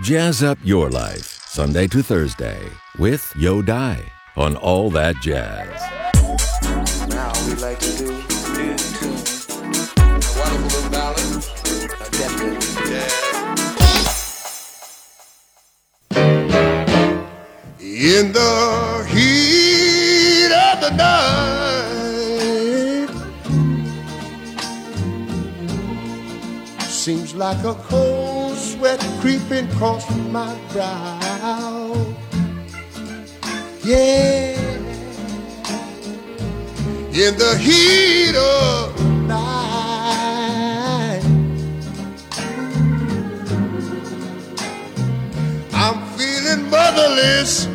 Jazz up your life, Sunday to Thursday, with Yo Die on All That Jazz. Now we like to do tune. A wonderful ballad. A definitely In the heat of the night, seems like a cold sweat creeping across my brow. Yeah, in the heat of the night, I'm feeling motherless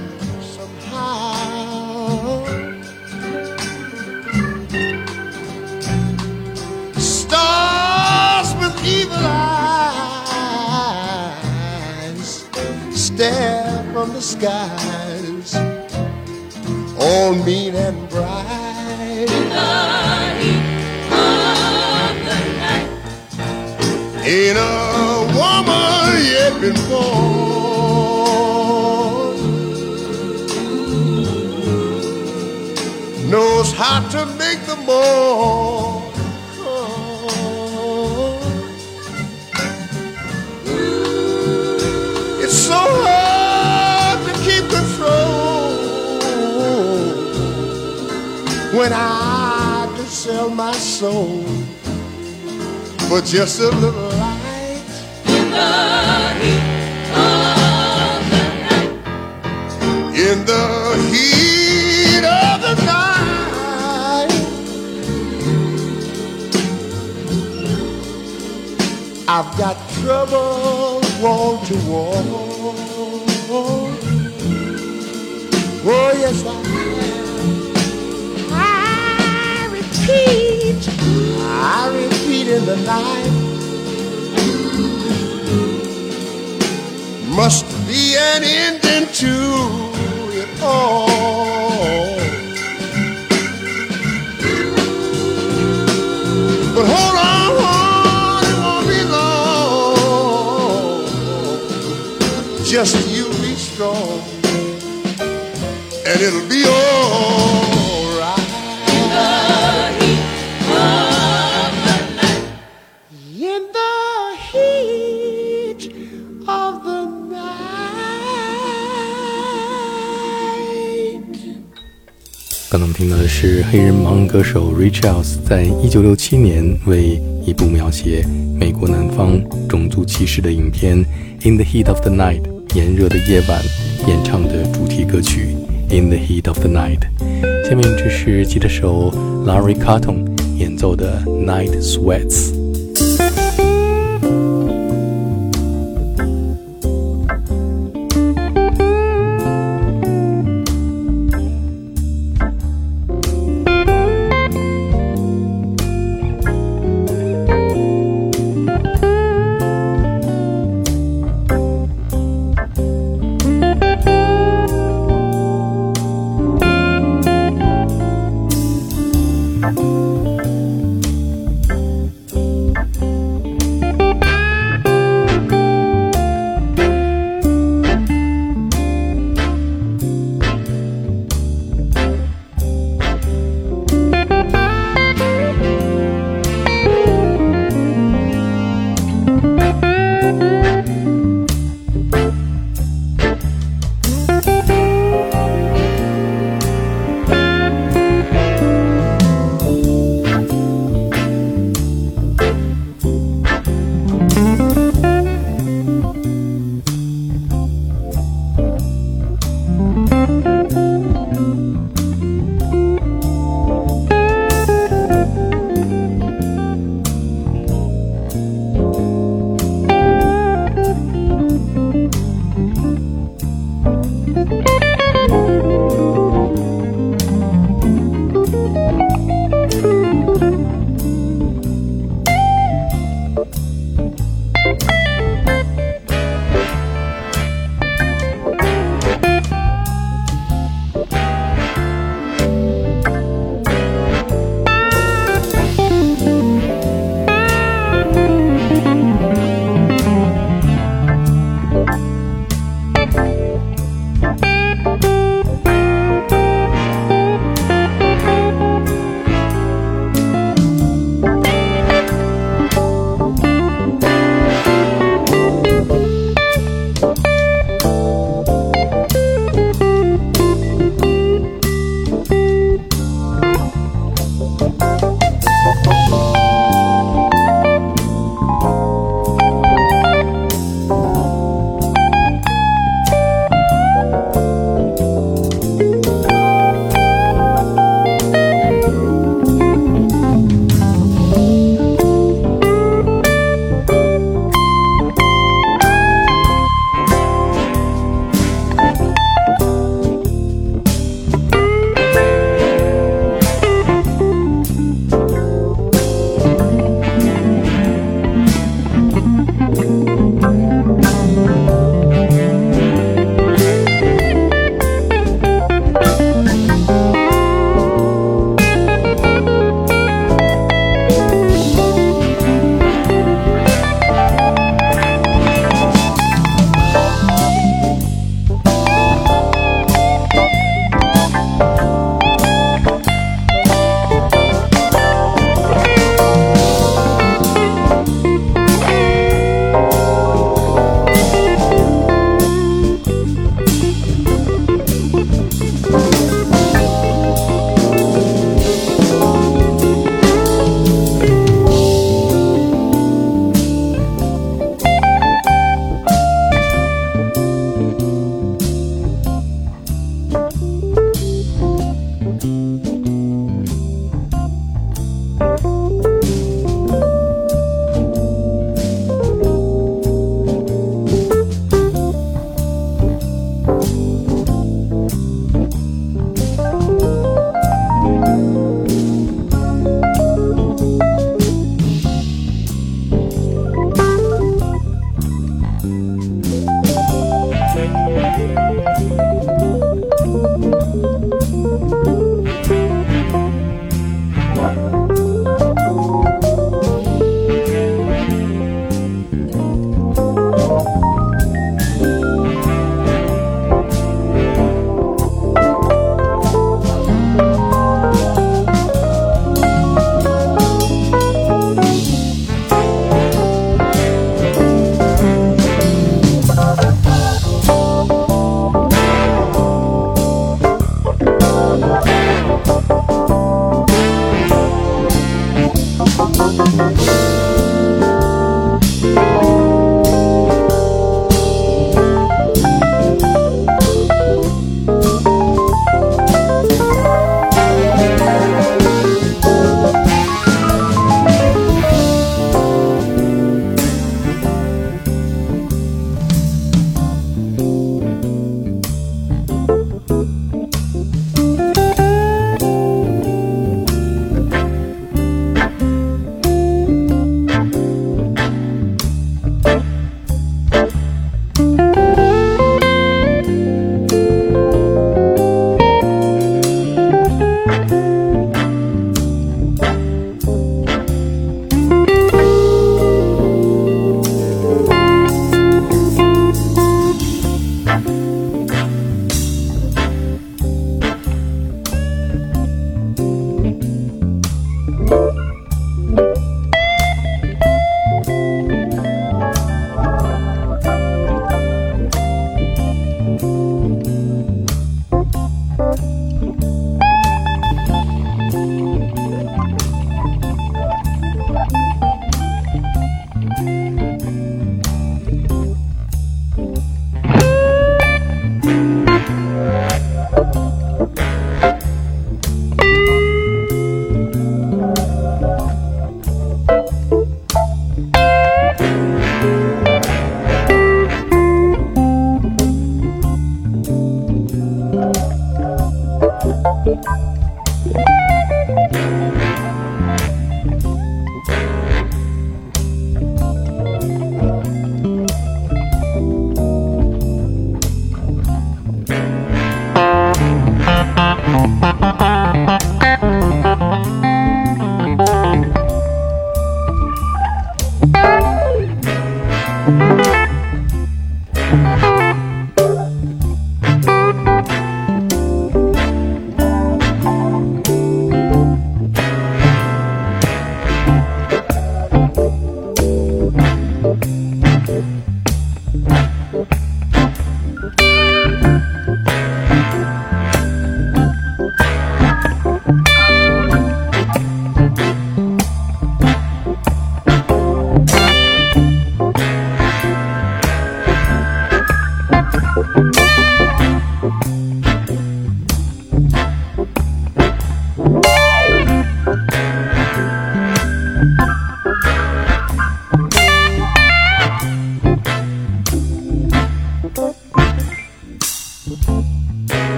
from the skies, all mean and bright. Ain't a woman yet been born knows how to make the more. My soul. For just a little 刚刚听到的是黑人盲人歌手 r i c h a r d s 在一九六七年为一部描写美国南方种族歧视的影片《In the Heat of the Night》炎热的夜晚演唱的主题歌曲《In the Heat of the Night》。下面这是吉他手 Larry Carton 演奏的《Night Sweats》。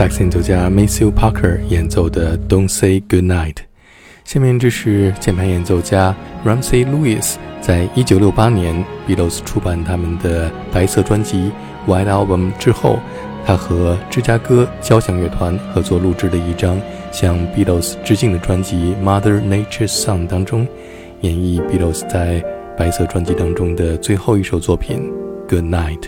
萨克斯演奏家 Matthew Parker 演奏的《Don't Say Goodnight》。下面这是键盘演奏家 Ramsey Lewis 在一九六八年 Beatles 出版他们的白色专辑《White Album》之后，他和芝加哥交响乐团合作录制的一张向 Beatles 致敬的专辑《Mother Nature's Song》当中，演绎 Beatles 在白色专辑当中的最后一首作品《Good Night》。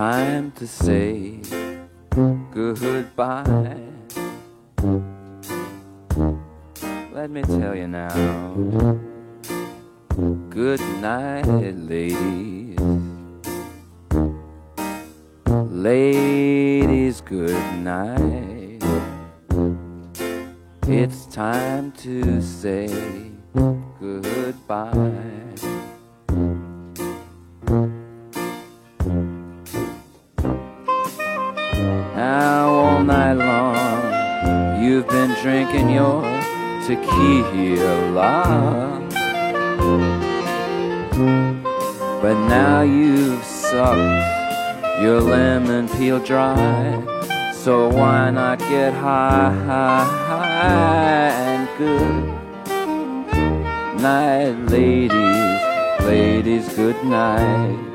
Time to say goodbye. Let me tell you now. Good night, ladies. Ladies, good night. It's time to say goodbye. Tequila. But now you've sucked your lemon peel dry. So why not get high, high, high and good night, ladies, ladies, good night.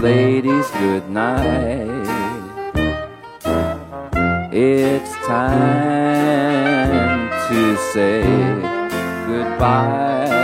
Ladies, good night. It's time to say goodbye.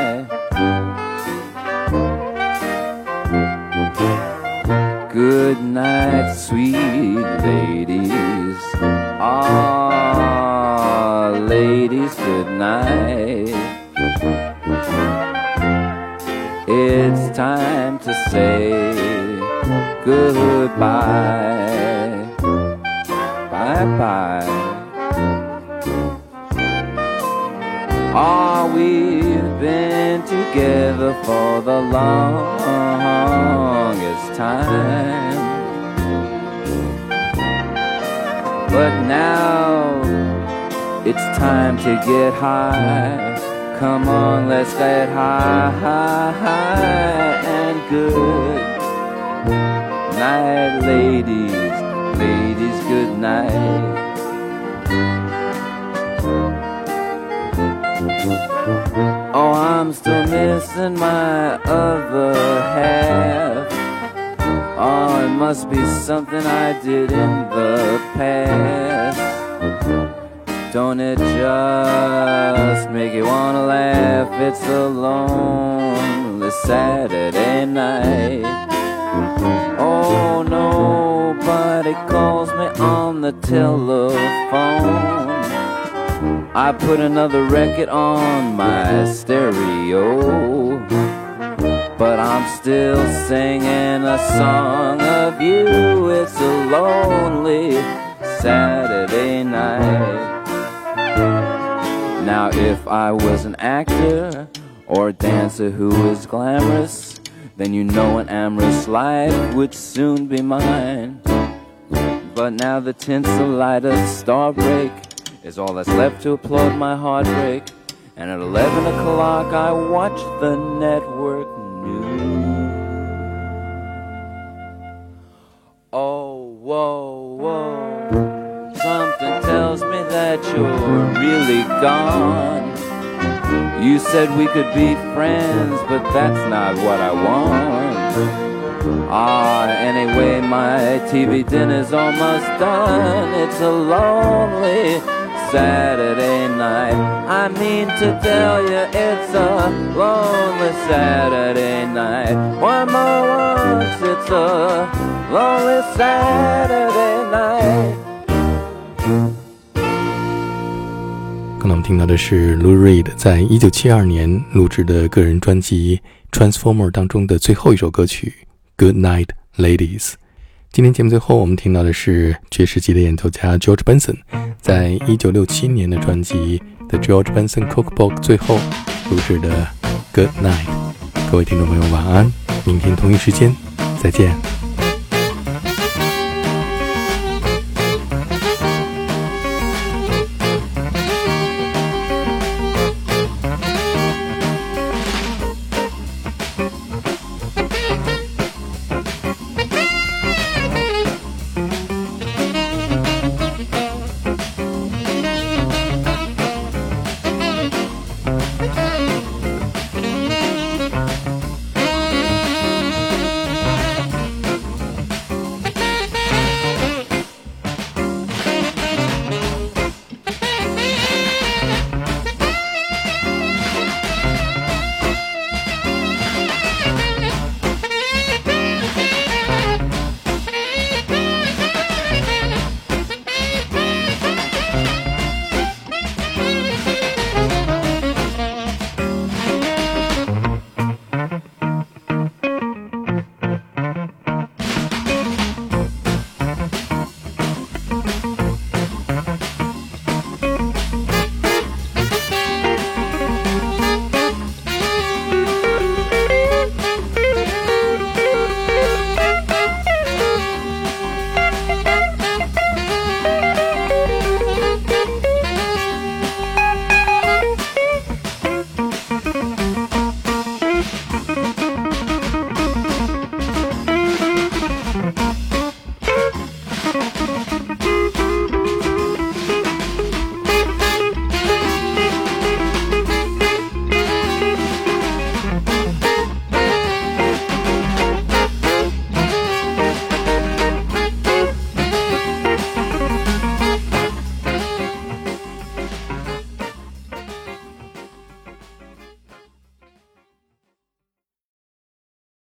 Longest time. But now it's time to get high. Come on, let's get high, and good night, ladies. Ladies, good night. I'm still missing my other half. Oh, it must be something I did in the past. Don't it just make you wanna laugh? It's a lonely Saturday night. Oh, nobody calls me on the telephone. I put another record on my stereo. But I'm still singing a song of you. It's a lonely Saturday night. Now, if I was an actor or a dancer who was glamorous, then you know an amorous life would soon be mine. But now the tinsel light of star break is all that's left to applaud my heartbreak. And at 11 o'clock, I watch the network news. Oh, whoa, whoa. Something tells me that you're really gone. You said we could be friends, but that's not what I want. Ah, anyway, my TV dinner's almost done. It's a lonely Saturday night. I mean to tell you, it's a lonely Saturday night. One more once, it's a lonely Saturday night. 刚才我们听到的是 Lou Reed 在一九七二年录制的个人专辑《Transformer》当中的最后一首歌曲《Good Night, Ladies》。今天节目最后，我们听到的是爵士级的演奏家 George Benson 在一九六七年的专辑《The George Benson Cookbook》最后录制的《Good Night》。各位听众朋友，晚安！明天同一时间再见。